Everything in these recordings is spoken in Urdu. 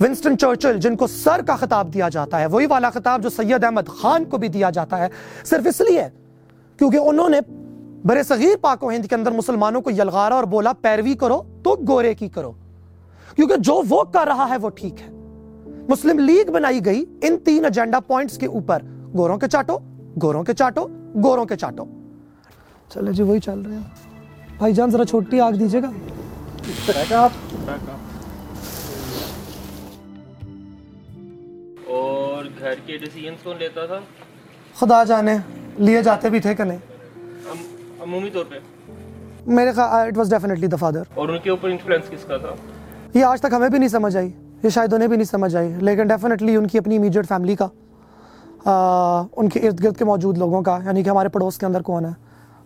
ونسٹن چرچل، جن کو سر کا خطاب دیا جاتا ہے، وہی والا خطاب جو سید احمد خان کو بھی دیا جاتا ہے، صرف اس لیے کیونکہ انہوں نے برے صغیر پاک و ہند کے اندر مسلمانوں کو یلغارا اور بولا، پیروی کرو تو گورے کی کرو۔ کیونکہ جو وہ کر رہا ہے وہ ٹھیک ہے۔ مسلم لیگ بنائی گئی ان تین ایجنڈا پوائنٹس کے اوپر۔ گوروں کے چاٹو، گوروں کے چاٹو، گوروں کے چاٹو۔ چلے جی وہی چل رہے ہیں۔ بھائی جان، ذرا چھوٹی آگ دیجیے گا۔ گھر کے ڈیسیجنس کون لیتا تھا؟ خدا جانے لیے جاتے بھی تھے کہ نہیں؟ عم- عمومی طور پہ۔ میرے خیال it was definitely the father اور ان کے اوپر انفلوئنس کس کا تھا؟ یہ آج تک ہمیں بھی نہیں سمجھ آئی یہ شاید انہیں بھی نہیں سمجھ آئی لیکن ڈیفینیٹلی ان کی اپنی امیجیٹ فیملی کا ان کے ارد گرد کے موجود لوگوں کا یعنی کہ ہمارے پڑوس کے اندر کون ہے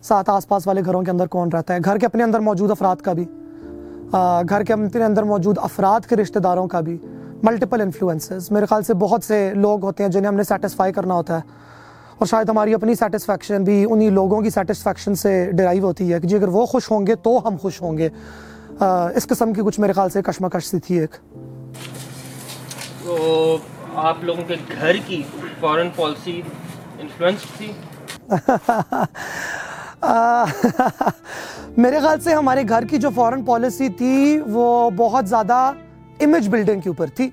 ساتھ آس پاس والے گھروں کے اندر کون رہتا ہے گھر کے اپنے اندر موجود افراد کا بھی گھر کے اپنے اندر موجود افراد کے رشتہ داروں کا بھی۔ ملٹیپل انفلوئنسز میرے خیال سے بہت سے لوگ ہوتے ہیں جنہیں ہم نے سیٹسفائی کرنا ہوتا ہے اور شاید ہماری اپنی سیٹسفیکشن بھی انہی لوگوں کی سیٹسفیکشن سے ڈرائیو ہوتی ہے کہ جی اگر وہ خوش ہوں گے تو ہم خوش ہوں گے۔ آ، اس قسم کی کچھ میرے خیال سے کشمکش سی تھی ایک۔ تو آپ لوگوں کے گھر کی فارن پالیسی انفلوئنس تھی؟ میرے خیال سے ہمارے گھر کی جو فورن پالیسی تھی وہ بہت زیادہ امیج بلڈنگ کے اوپر تھی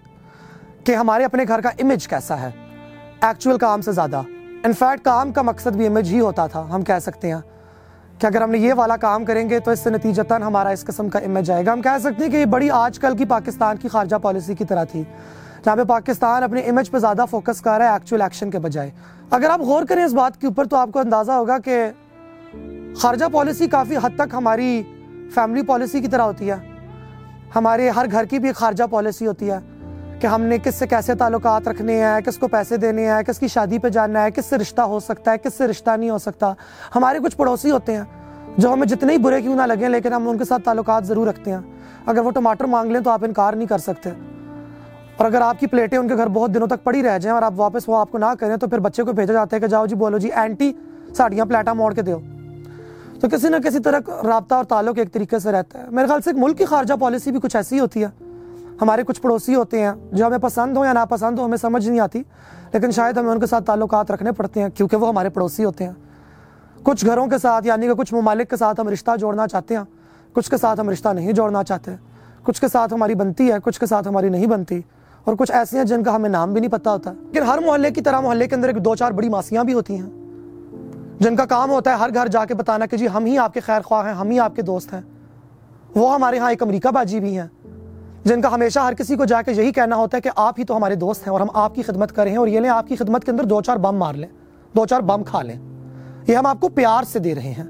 کہ ہمارے اپنے گھر کا امیج کیسا ہے۔ ایکچول کام سے زیادہ۔ انفیکٹ کام کا مقصد بھی امیج ہی ہوتا تھا، ہم کہہ سکتے ہیں۔ کہ اگر ہم نے یہ والا کام کریں گے تو اس سے نتیجتاً ہمارا اس قسم کا امیج آئے گا۔ ہم کہہ سکتے ہیں کہ یہ بڑی آج کل کی پاکستان کی خارجہ پالیسی کی طرح تھی، جہاں پہ پاکستان اپنے امیج پہ زیادہ فوکس کر رہا ہے ایکچول ایکشن کے بجائے۔ اگر آپ غور کریں اس بات کے اوپر تو آپ کو اندازہ ہوگا کہ خارجہ پالیسی کافی حد تک ہماری فیملی پالیسی کی طرح ہوتی ہے۔ ہمارے ہر گھر کی بھی ایک خارجہ پالیسی ہوتی ہے کہ ہم نے کس سے کیسے تعلقات رکھنے ہیں، کس کو پیسے دینے ہیں، کس کی شادی پہ جانا ہے، کس سے رشتہ ہو سکتا ہے، کس سے رشتہ نہیں ہو سکتا۔ ہمارے کچھ پڑوسی ہوتے ہیں جو ہمیں جتنے ہی برے کیوں نہ لگیں، لیکن ہم ان کے ساتھ تعلقات ضرور رکھتے ہیں۔ اگر وہ ٹماٹر مانگ لیں تو آپ انکار نہیں کر سکتے۔ اور اگر آپ کی پلیٹیں ان کے گھر بہت دنوں تک پڑی رہ جائیں اور آپ واپس وہ آپ کو نہ کریں، تو پھر بچے کو بھیجا جاتا ہے کہ جاؤ جی بولو جی اینٹی ساڑیاں پلیٹاں موڑ کے دیو۔ تو کسی نہ کسی طرح رابطہ اور تعلق ایک طریقے سے رہتا ہے۔ میرے خیال سے ایک ملک کی خارجہ پالیسی بھی کچھ ایسی ہوتی ہے۔ ہمارے کچھ پڑوسی ہوتے ہیں جو ہمیں پسند ہو یا ناپسند ہو ہمیں سمجھ نہیں آتی، لیکن شاید ہمیں ان کے ساتھ تعلقات رکھنے پڑتے ہیں کیونکہ وہ ہمارے پڑوسی ہوتے ہیں۔ کچھ گھروں کے ساتھ یعنی کہ کچھ ممالک کے ساتھ ہم رشتہ جوڑنا چاہتے ہیں۔ کچھ کے ساتھ ہم رشتہ نہیں جوڑنا چاہتے۔ کچھ کے ساتھ ہماری بنتی ہے، کچھ کے ساتھ ہماری نہیں بنتی۔ اور کچھ ایسی ہیں جن کا ہمیں نام بھی نہیں پتہ ہوتا۔ لیکن ہر محلے کی طرح محلے کے اندر ایک دو چار بڑی ماسیاں بھی ہوتی ہیں۔ جن کا کام ہوتا ہے ہر گھر جا کے بتانا کہ جی ہم ہی آپ کے خیر خواہ ہیں، ہم ہی آپ کے دوست ہیں۔ وہ ہمارے ہاں ایک امریکہ باجی بھی ہیں، جن کا ہمیشہ ہر کسی کو جا کے یہی کہنا ہوتا ہے کہ آپ ہی تو ہمارے دوست ہیں اور ہم آپ کی خدمت کریں اور یہ لیں آپ کی خدمت کے اندر دو چار بم مار لیں، دو چار بم کھا لیں۔ یہ ہم آپ کو پیار سے دے رہے ہیں۔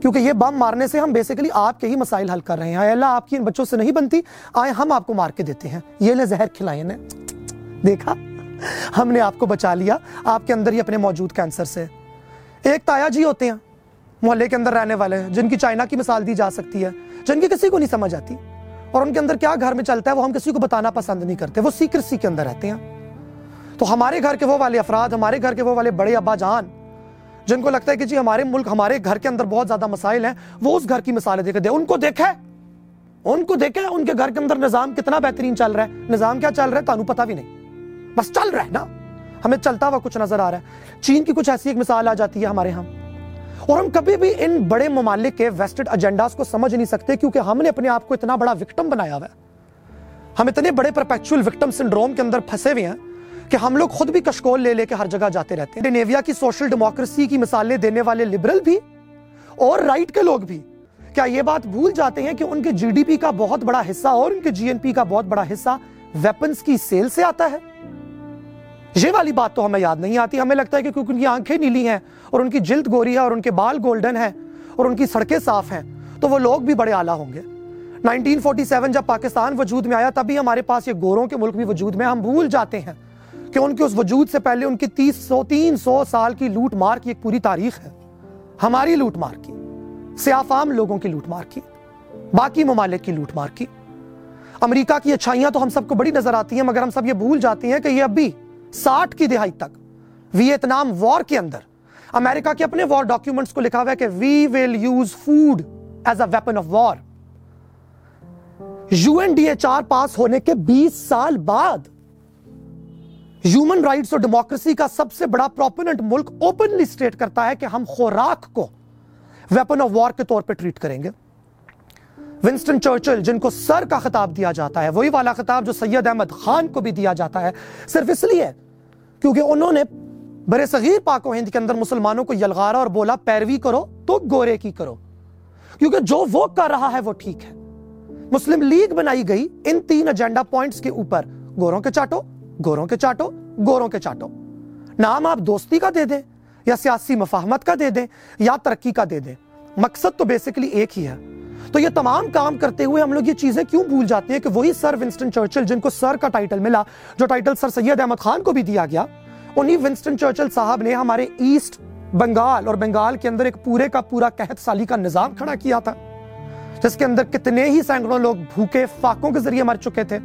کیونکہ یہ بم مارنے سے ہم بیسیکلی آپ کے ہی مسائل حل کر رہے ہیں۔ اے اللہ، آپ کی ان بچوں سے نہیں بنتی، آئے ہم آپ کو مار کے دیتے ہیں۔ یہ لے زہر کھلائے نے۔ دیکھا؟ ہم نے آپ کو بچا لیا، آپ کے اندر ہی اپنے موجود کینسر سے۔ ایک تایا جی ہوتے ہیں، محلے کے اندر رہنے والے ہیں، جن کی چائنا کی مثال دی جا سکتی ہے، جن کی کسی کو نہیں سمجھ آتی۔ اور ان کے اندر کیا گھر میں چلتا ہے، وہ ہم کسی کو بتانا پسند نہیں کرتے، وہ سیکرسی کے اندر رہتے ہیں۔ تو ہمارے گھر کے وہ والے افراد، ہمارے گھر کے وہ والے بڑے ابا جان، جن کو لگتا ہے کہ جی ہمارے ملک، ہمارے گھر کے اندر بہت زیادہ مسائل ہیں، وہ اس گھر کی مثالیں دے کے دے، ان کو دیکھے، ان کو دیکھے، ان کے گھر کے اندر نظام کتنا بہترین چل رہا ہے۔ نظام کیا چل رہا ہے؟ تانوں پتہ بھی نہیں۔ بس چل رہا ہے نا۔ ہمیں چلتا ہوا کچھ نظر آ رہا ہے۔ چین کی کچھ ایسی ایک مثال آ جاتی ہے ہمارے ہاں۔ اور ہم کبھی بھی ان بڑے ممالک کے ویسٹڈ ایجنڈاز کو سمجھ نہیں سکتے کیونکہ ہم نے اپنے آپ کو اتنا بڑا وکٹم بنایا ہوا ہے۔ ہم اتنے بڑے پرپیکچول وکٹم سنڈروم کے اندر پھنسے ہوئے ہیں کہ ہم لوگ خود بھی کشکول لے لے کے ہر جگہ جاتے رہتے ہیں۔ نیویا کی سوشل ڈیموکریسی کی مثالیں دینے والے لبرل بھی اور رائٹ کے لوگ بھی۔ کیا یہ بات بھول جاتے ہیں کہ ان کے جی ڈی پی کا بہت بڑا حصہ اور ان کے جی این پی کا بہت بڑا حصہ ویپنز کی سیل سے آتا ہے؟ یہ والی بات تو ہمیں یاد نہیں آتی، ہمیں لگتا ہے کہ کیونکہ ان کی آنکھیں نیلی ہیں اور ان کی جلد گوری ہے اور ان کے بال گولڈن ہیں اور ان کی سڑکیں صاف ہیں، تو وہ لوگ بھی بڑے اعلیٰ ہوں گے۔ 1947 جب پاکستان وجود میں آیا تب ہمارے پاس یہ گوروں کے ملک بھی وجود میں، ہم بھول جاتے ہیں کہ ان کے اس وجود سے پہلے ان کی تیس سو، تین سو سال کی لوٹ مار کی ایک پوری تاریخ ہے۔ ہماری لوٹ مار کی سیافام لوگوں کی لوٹ مار کی، باقی ممالک کی لوٹ مار کی۔ امریکہ کی اچھائیاں تو ہم سب کو بڑی نظر آتی ہیں، مگر ہم سب یہ بھول جاتے ہیں کہ یہ اب بھی ساٹھ کی دہائی تک، ویتنام وار کے اندر۔ امریکہ کے اپنے وار ڈاکیومنٹس کو لکھا ہوا ہے کہ we will use food as a weapon of war U N D H R pass ہونے کے بیس سال بعد ہیومن رائٹس اور ڈیموکریسی کا سب سے بڑا پروپننٹ ملک اوپنلی سٹیٹ کرتا ہے کہ ہم خوراک کو ویپن آف وار کے طور پہ ٹریٹ کریں گے۔ ونسٹن چرچل، جن کو سر کا خطاب دیا جاتا ہے، وہی والا خطاب جو سید احمد خان کو بھی دیا جاتا ہے، صرف اس لیے کیونکہ انہوں نے برے صغیر پاک و ہند کے اندر مسلمانوں کو یلغارا اور بولا، پیروی کرو تو گورے کی کرو۔ کیونکہ جو وہ کر رہا ہے وہ ٹھیک ہے۔ مسلم لیگ بنائی گئی ان تین ایجنڈا پوائنٹس کے اوپر۔ گوروں کے چاٹو، گوروں کے چاٹو، گوروں کے چاٹو۔ نام آپ دوستی کا دے دیں یا سیاسی مفاہمت کا دے دیں یا ترقی کا دے دیں۔ مقصد تو بیسیکلی ایک ہی ہے۔ تو یہ تمام کام کرتے ہوئے ہم لوگ یہ چیزیں کیوں بھول جاتے ہیں کہ وہی سر ونسٹن چرچل جن کو سر کا ٹائٹل ملا، جو ٹائٹل سر سید احمد خان کو بھی دیا گیا، انہی ونسٹن چرچل صاحب نے ہمارے ایسٹ بنگال اور بنگال کے اندر ایک پورے کا پورا قحط سالی کا نظام کھڑا کیا تھا، جس کے اندر کتنے ہی سینکڑوں لوگ بھوکے فاقوں کے ذریعے مر چکے تھے۔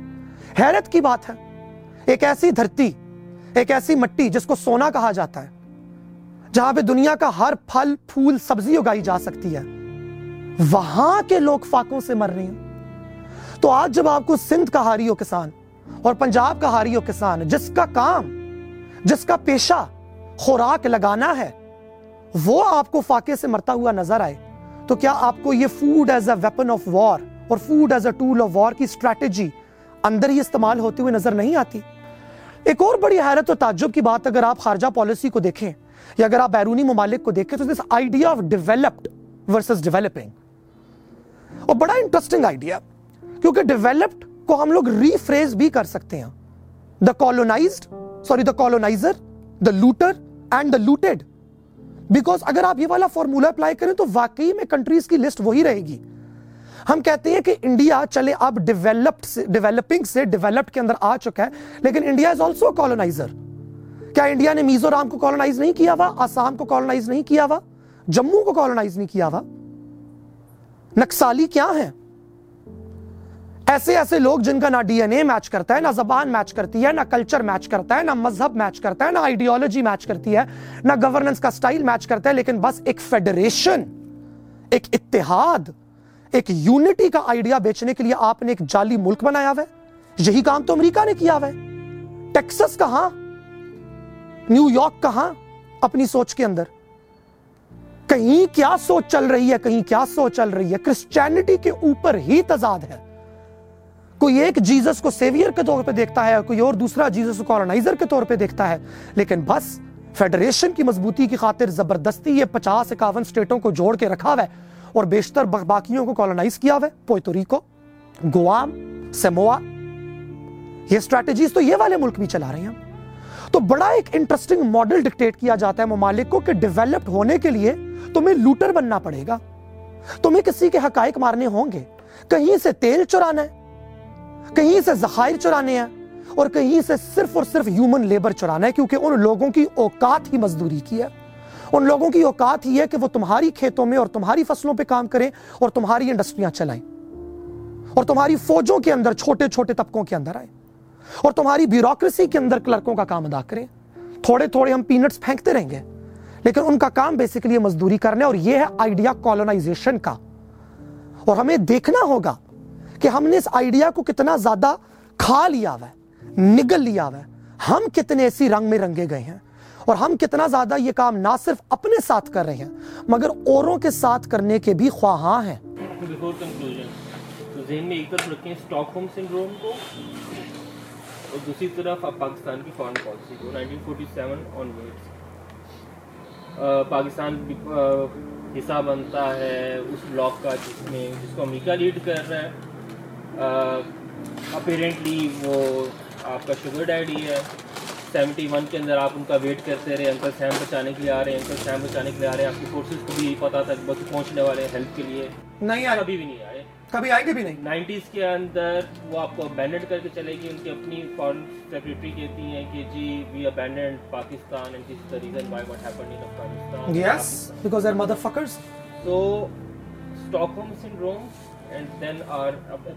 حیرت کی بات ہے، ایک ایسی دھرتی، ایک ایسی مٹی جس کو سونا کہا جاتا ہے، جہاں پہ دنیا کا ہر پھل، پھول، سبزی اگائی جا سکتی ہے۔ وہاں کے لوگ فاقوں سے مر رہے ہیں۔ تو آج جب آپ کو سندھ کا ہاری ہو کسان اور پنجاب کا ہاری ہو کسان، جس کا کام، جس کا پیشہ خوراک لگانا ہے، وہ آپ کو فاقے سے مرتا ہوا نظر آئے، تو کیا آپ کو یہ food as a weapon of war اور food as a tool of war کی اسٹریٹجی اندر ہی استعمال ہوتے ہوئے نظر نہیں آتی؟ ایک اور بڑی حیرت اور تعجب کی بات اگر آپ خارجہ پالیسی کو دیکھیں یا اگر آپ بیرونی ممالک کو دیکھیں، تو this idea of developed versus developing اور بڑا انٹرسٹنگ آئیڈیا کیونکہ ڈیولپڈ کو ہم لوگ ری فریز بھی کر سکتے ہیں. The colonized sorry the colonizer the looter and the looted because اگر آپ یہ والا فارمولا اپلائی کریں تو واقعی میں کنٹریز کی لسٹ وہی رہے گی. ہم کہتے ہیں کہ انڈیا چلے اب ڈیولپڈ سے ڈیولپنگ سے ڈیولپڈ کے اندر آ چکا ہے، لیکن انڈیا از آلسو کالونائزر کیا انڈیا نے میزورام کو کالونائز نہیں کیا ہوا؟ آسام کو کالونائز نہیں کیا ہوا؟ جموں کو کالونائز نہیں کیا ہوا؟ نکسالی کیا ہیں ایسے ایسے لوگ جن کا نہ ڈی این اے میچ کرتا ہے، نہ زبان میچ کرتی ہے، نہ کلچر میچ کرتا ہے، نہ مذہب میچ کرتا ہے، نہ آئیڈیالوجی میچ کرتی ہے، نہ گورننس کا سٹائل میچ کرتا ہے، لیکن بس ایک فیڈریشن ایک اتحاد، ایک یونٹی کا آئیڈیا بیچنے کے لیے آپ نے ایک جعلی ملک بنایا ہوا ہے۔ یہی کام تو امریکہ نے کیا ہوا ہے۔ ٹیکسس کہاں؟ نیو یارک کہاں؟ اپنی سوچ کے اندر۔ کہیں کیا سوچ چل رہی ہے، کہیں کیا سوچ چل رہی ہے؟ کرسچینٹی کے اوپر ہی تضاد ہے۔ کوئی ایک جیزس کو سیویئر کے طور پہ دیکھتا ہے کوئی اور دوسرا جیزس کو کالونائزر کے طور پہ دیکھتا ہے۔ لیکن بس فیڈریشن کی مضبوطی کی خاطر زبردستی یہ پچاس اکاون سٹیٹوں کو جوڑ کے رکھا ہوا ہے اور بیشتر باقیوں کو کالونائز کیا ہوا ہے پویتوریکو گوام سیموا یہ سٹریٹجیز تو یہ والے ملک بھی چلا رہے ہیں۔ تو بڑا ایک انٹرسٹنگ ماڈل ڈکٹیٹ کیا جاتا ہے ممالک کو کہ ڈیولپڈ ہونے کے لیے تمہیں لوٹر بننا پڑے گا۔ تمہیں کسی کے حقائق مارنے ہوں گے۔ کہیں سے تیل چرانا ہے، کہیں سے ذخائر چرانے ہیں اور کہیں سے صرف اور صرف ہیومن لیبر چرانا ہے، کیونکہ ان لوگوں کی اوقات ہی مزدوری کی ہے۔ ان لوگوں کی اوقات ہی ہے کہ وہ تمہاری کھیتوں میں اور تمہاری فصلوں پہ کام کریں اور تمہاری انڈسٹریاں چلائیں۔ اور تمہاری فوجوں کے اندر، چھوٹے چھوٹے طبقوں کے اندر آئیں۔ اور تمہاری بیوروکریسی کے اندر کلرکوں کا کام ادا کریں۔ تھوڑے تھوڑے ہم پینٹس پھینکتے رہیں گے۔ لیکن ان کا کام بیسیکلی مزدوری کرنے اور یہ ہے آئیڈیا کالونائزیشن کا۔ اور ہمیں دیکھنا ہوگا کہ ہم نے اس آئیڈیا کو کتنا زیادہ کھا لیا ہوا ہے، نگل لیا ہوا ہے۔ ہم کتنے ایسی رنگ میں رنگے گئے ہیں۔ اور ہم کتنا زیادہ یہ کام نہ صرف اپنے ساتھ کر رہے ہیں، مگر اوروں کے ساتھ کرنے کے بھی خواہاں ہیں۔ ذہن میں ایک طرف رکھیں اسٹاک ہوم سنڈروم کو۔ اور دوسری طرف آپ پاکستان کی فارن پالیسی کو nineteen forty seven on Pakistan حصہ بنتا ہے اس بلاک کا جس میں جس کو امریکہ لیڈ کر رہا ہے۔ اپیرنٹلی وہ آپ کا شوگر ڈیڈی ہے۔ سیونٹی ون کے اندر آپ ان کا ویٹ کرتے رہے انکل سیم بچانے کے لیے آ رہے ہیں۔ انکل سیم بچانے کے لیے آ رہے ہیں۔ آپ کی فورسز کو بھی پتا تھا بس پہنچنے والے ہیں ہیلپ کے لیے۔ نہیں آئے کبھی بھی نہیں آئے۔ کبھی آئے گے بھی نہیں۔ نائنٹیز کے اندر وہ آپ کو ابینڈ کر کے چلے گی ان کی اپنی فارن سیکرٹری کہتی ہیں کہ جی we abandoned Pakistan and this the reason why what happen in Afghanistan. Yes because they are mother fuckers تو Stockholm syndrome and then are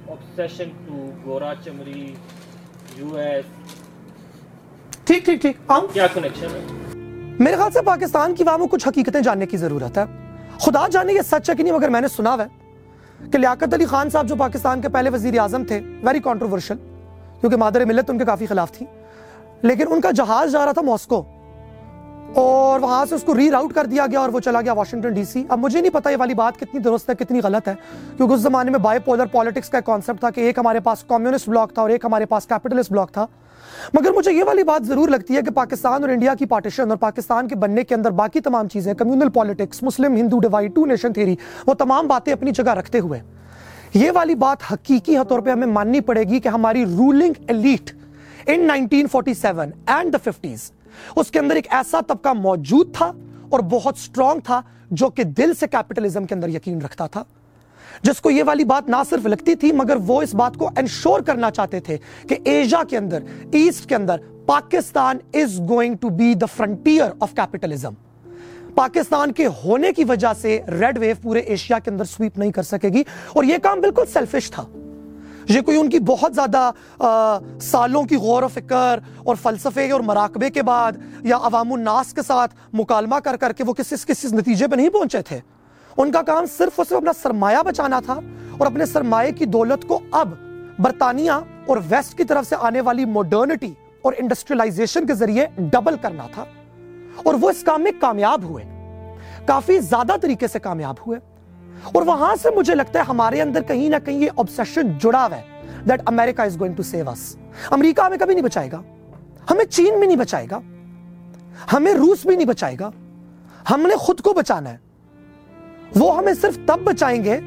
obsession to گورا چمری یو ایس ٹھیک ٹھیک ٹھیک۔ آؤں کیا کنیکشن ہے؟ میرے خیال سے پاکستان کی وہاں کچھ حقیقتیں جاننے کی ضرورت ہے۔ خدا جانے یہ سچ ہے کہ نہیں مگر میں نے سنا ہوا ہے۔ کہ لیاقت علی خان صاحب جو پاکستان کے پہلے وزیر اعظم تھے ویری کانٹروورشل کیونکہ مادر ملت ان کے کافی خلاف تھی۔ لیکن ان کا جہاز جا رہا تھا ماسکو اور وہاں سے اس کو ری راؤٹ کر دیا گیا اور وہ چلا گیا واشنگٹن ڈی سی اب مجھے نہیں پتا یہ والی بات کتنی درست ہے، کتنی غلط ہے، کیونکہ اس زمانے میں بائی پولر پالیٹکس کا کانسیپٹ تھا کہ ایک ہمارے پاس کمیونسٹ بلاک تھا اور ایک ہمارے پاس کیپٹلسٹ بلاک تھا۔ مگر مجھے یہ والی بات ضرور لگتی ہے کہ پاکستان اور انڈیا کی پارٹیشن اور پاکستان کے بننے کے اندر باقی تمام چیزیں کمیونل پالیٹکس مسلم، ہندو ڈیوائڈ ٹو نیشن تھیری وہ تمام باتیں اپنی جگہ رکھتے ہوئے۔ یہ والی بات حقیقی طور پہ ہمیں ماننی پڑے گی کہ ہماری ruling elite in 1947 and the fifties اس کے اندر ایک ایسا طبقہ موجود تھا اور بہت سٹرونگ تھا جو کہ دل سے کیپٹلزم کے اندر یقین رکھتا تھا۔ جس کو یہ والی بات نہ صرف لگتی تھی مگر وہ اس بات کو انشور کرنا چاہتے تھے کہ ایشیا کے اندر ایسٹ کے اندر Pakistan is going to be the frontier of capitalism Pakistan کے ہونے کی وجہ سے ریڈ ویو پورے ایشیا کے اندر سویپ نہیں کر سکے گی اور یہ کام بالکل سیلفش تھا۔ یہ کوئی ان کی بہت زیادہ آ, سالوں کی غور و فکر اور فلسفے اور مراقبے کے بعد یا عوام الناس کے ساتھ مکالمہ کر کر کے وہ کسی کسی نتیجے پہ نہیں پہنچے تھے۔ ان کا کام صرف اور صرف اپنا سرمایہ بچانا تھا اور اپنے سرمایہ کی دولت کو اب برطانیہ اور ویسٹ کی طرف سے آنے والی موڈرنٹی اور انڈسٹریلائزیشن کے ذریعے ڈبل کرنا تھا اور وہ اس کام میں کامیاب ہوئے۔ کافی زیادہ طریقے سے کامیاب ہوئے۔ اور وہاں سے مجھے لگتا ہے ہمارے اندر کہیں نہ کہیں یہ obsession جڑا ہوا ہے that America is going to save us امریکہ ہمیں کبھی نہیں بچائے گا۔ ہمیں چین بھی نہیں بچائے گا۔ ہمیں روس بھی نہیں بچائے گا۔ ہم نے خود کو بچانا ہے۔ وہ ہمیں صرف تب بچائیں گے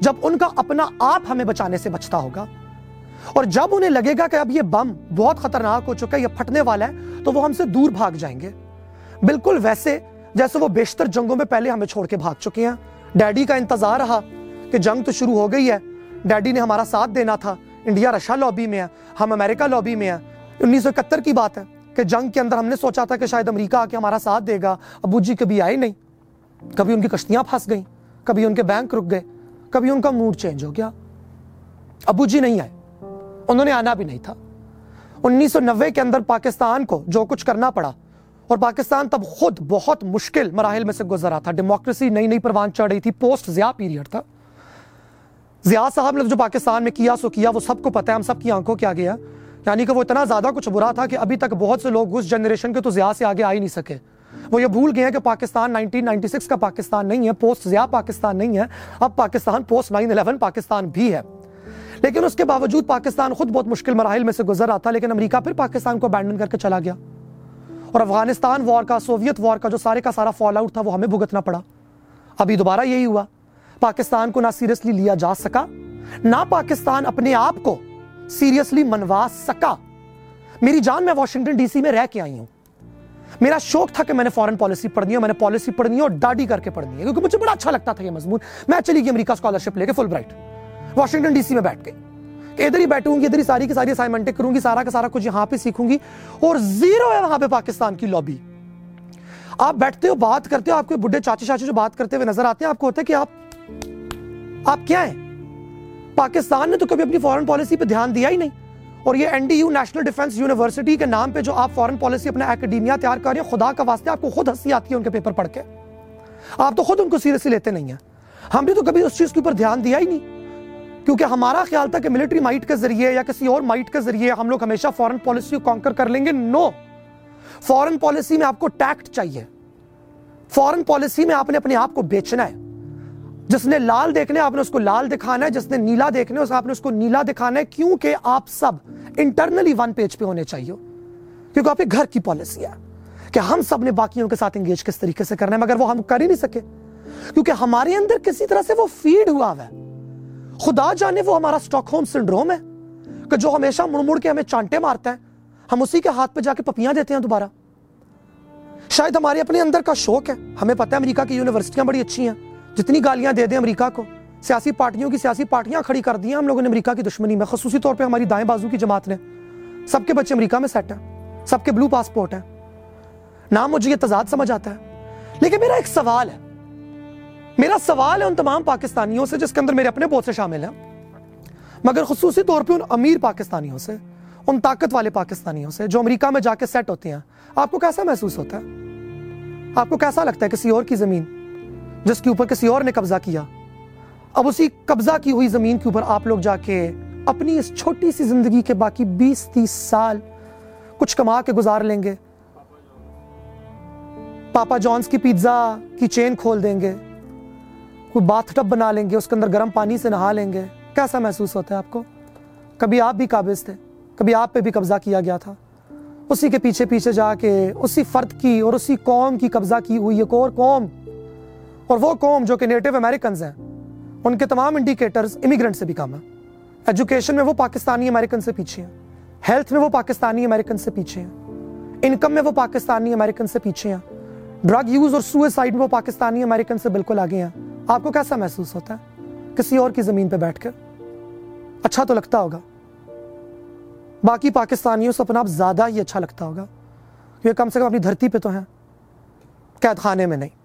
جب ان کا اپنا آپ ہمیں بچانے سے بچتا ہوگا۔ اور جب انہیں لگے گا کہ اب یہ بم بہت خطرناک ہو چکا ہے، یہ پھٹنے والا ہے، تو وہ ہم سے دور بھاگ جائیں گے۔ بالکل ویسے جیسے وہ بیشتر جنگوں میں پہلے ہمیں چھوڑ کے بھاگ چکے ہیں۔ ڈیڈی کا انتظار رہا کہ جنگ تو شروع ہو گئی ہے۔ ڈیڈی نے ہمارا ساتھ دینا تھا۔ انڈیا رشا لابی میں ہے، ہم امریکہ لابی میں ہیں۔ انیس سو اکہتر کی بات ہے کہ جنگ کے اندر ہم نے سوچا تھا کہ شاید امریکہ آ کے ہمارا ساتھ دے گا۔ ابو جی کبھی آئے نہیں۔ کبھی ان کی کشتیاں پھنس گئیں، کبھی ان کے بینک رک گئے، کبھی ان کا موڈ چینج ہو گیا۔ ابو جی نہیں آئے، انہوں نے آنا بھی نہیں تھا۔ انیس سو نوے کے اندر پاکستان کو جو کچھ کرنا پڑا، اور پاکستان تب خود بہت مشکل مراحل میں سے گزر رہا تھا۔ ڈیموکریسی نئی نئی پروان چڑھ رہی تھی پوسٹ زیا پیریڈ تھا۔ زیا صاحب نے جو پاکستان میں کیا سو کیا، وہ سب کو پتہ ہے، ہم سب کی آنکھوں کے آگے ہے۔ یعنی کہ وہ اتنا زیادہ کچھ برا تھا کہ ابھی تک بہت سے لوگ اس جنریشن کے تو زیا سے آگے آ ہی نہیں سکے۔ وہ یہ بھول گئے ہیں کہ پاکستان نائنٹین نائنٹی سکس کا پاکستان نہیں ہے پوسٹ زیا پاکستان نہیں ہے۔ اب Pakistan post nine eleven Pakistan بھی ہے۔ لیکن اس کے باوجود پاکستان خود بہت مشکل مراحل میں سے گزر رہا تھا، لیکن امریکہ پھر پاکستان کو ابینڈن کر کے چلا گیا۔ اور افغانستان وار کا سوویت وار کا جو سارے کا سارا فال آؤٹ تھا، وہ ہمیں بھگتنا پڑا۔ ابھی دوبارہ یہی ہوا۔ پاکستان کو نہ سیریسلی لیا جا سکا، نہ پاکستان اپنے آپ کو سیریسلی منوا سکا۔ میری جان میں واشنگٹن ڈی سی میں رہ کے آئی ہوں۔ میرا شوق تھا کہ میں نے فورن پالیسی پڑھنی ہے میں نے پالیسی پڑھنی ہے اور ڈاڈی کر کے پڑھنی ہے، کیونکہ مجھے بڑا اچھا لگتا تھا یہ مضمون۔ میں چلی گئی امریکہ اسکالرشپ لے کے Fulbright Washington D C میں بیٹھ کے کہ ادھر ہی بیٹھوں گی، ادھر ہی ساری کی ساری اسائنمنٹیں کروں گی، سارا کا سارا کچھ یہاں پہ سیکھوں گی۔ اور زیرو ہے وہاں پہ پاکستان کی لابی آپ بیٹھتے ہو، بات کرتے ہو، آپ کے بڈھے چاچی چاچی جو بات کرتے ہوئے نظر آتے ہیں، آپ کو ہوتا ہے کہ آپ آپ کیا ہیں؟ پاکستان نے تو کبھی اپنی فورن پالیسی پہ دھیان دیا ہی نہیں۔ اور یہ N D U national defence university کے نام پہ جو آپ فورن پالیسی اپنا اکیڈیمیا تیار کر رہے ہیں، خدا کا واسطے آپ کو خود ہنسی آتی ہے ان کے پیپر پڑھ کے۔ آپ تو خود ان کو سیریسلی لیتے نہیں ہیں۔ ہم نے تو کبھی اس چیز کے اوپر دھیان دیا ہی نہیں۔ کیونکہ ہمارا خیال تھا کہ ملٹری مائٹ کے ذریعے یا کسی اور مائٹ کے ذریعے ہم لوگ ہمیشہ فورن پالیسی کو کانکر کر لیں گے۔ نو فورن پالیسی میں آپ کو ٹیکٹ چاہیے۔ فورن پالیسی میں آپ نے اپنے آپ کو بیچنا ہے۔ جس نے لال دیکھنے آپ نے اس کو لال دکھانا ہے، جس نے نیلا دیکھنے اس آپ نے اس کو نیلا دکھانا ہے، کیونکہ آپ سب انٹرنلی ون پیج پہ ہونے چاہیے۔ کیونکہ آپ ایک گھر کی پالیسی ہے کہ ہم سب نے باقیوں کے ساتھ انگیج کس طریقے سے کرنا ہے، مگر وہ ہم کر ہی نہیں سکے۔ کیونکہ ہمارے اندر کسی طرح سے وہ فیڈ ہوا ہے۔ خدا جانے وہ ہمارا سٹاک ہوم سنڈروم ہے کہ جو ہمیشہ مڑ مڑ کے ہمیں چانٹے مارتا ہے۔ ہم اسی کے ہاتھ پہ جا کے پپیاں دیتے ہیں دوبارہ۔ شاید ہمارے اپنے اندر کا شوق ہے۔ ہمیں پتہ ہے امریکہ کی یونیورسٹیاں بڑی اچھی ہیں۔ جتنی گالیاں دے دیں امریکہ کو۔ سیاسی پارٹیوں کی سیاسی پارٹیاں کھڑی کر دی ہیں ہم لوگوں نے امریکہ کی دشمنی میں۔ خصوصی طور پہ ہماری دائیں بازو کی جماعت نے۔ سب کے بچے امریکہ میں سیٹ ہیں۔ سب کے بلو پاسپورٹ ہیں۔ نام مجھے یہ تضاد سمجھ آتا ہے۔ لیکن میرا ایک سوال ہے۔ میرا سوال ہے ان تمام پاکستانیوں سے جس کے اندر میرے اپنے بہت سے شامل ہیں۔ مگر خصوصی طور پہ ان امیر پاکستانیوں سے، ان طاقت والے پاکستانیوں سے جو امریکہ میں جا کے سیٹ ہوتے ہیں۔ آپ کو کیسا محسوس ہوتا ہے؟ آپ کو کیسا لگتا ہے کسی اور کی زمین؟ جس کے اوپر کسی اور نے قبضہ کیا۔ اب اسی قبضہ کی ہوئی زمین کے اوپر آپ لوگ جا کے اپنی اس چھوٹی سی زندگی کے باقی بیس تیس سال کچھ کما کے گزار لیں گے۔ پاپا جانس کی پیزا کی چین کھول دیں گے۔ کوئی باتھ ٹب بنا لیں گے، اس کے اندر گرم پانی سے نہا لیں گے۔ کیسا محسوس ہوتا ہے آپ کو؟ کبھی آپ بھی قابض تھے، کبھی آپ پہ بھی قبضہ کیا گیا تھا۔ اسی کے پیچھے پیچھے جا کے، اسی فرد کی اور اسی قوم کی قبضہ کی ہوئی ایک اور قوم اور وہ قوم جو کہ نیٹو امریکنز ہیں، ان کے تمام انڈیکیٹرز امیگرنٹ سے بھی کم ہیں۔ ایجوکیشن میں وہ پاکستانی امریکن سے پیچھے ہیں۔ ہیلتھ میں وہ پاکستانی امریکن سے پیچھے ہیں۔ انکم میں وہ پاکستانی امریکن سے پیچھے ہیں۔ ڈرگ یوز اور سوئسائڈ میں وہ پاکستانی امریکن سے بالکل آگے ہیں۔ آپ کو کیسا محسوس ہوتا ہے؟ کسی اور کی زمین پہ بیٹھ کر اچھا تو لگتا ہوگا۔ باقی پاکستانیوں سے اپنا آپ زیادہ ہی اچھا لگتا ہوگا۔ کیونکہ کم سے کم اپنی دھرتی پہ تو ہیں۔ قید خانے میں نہیں۔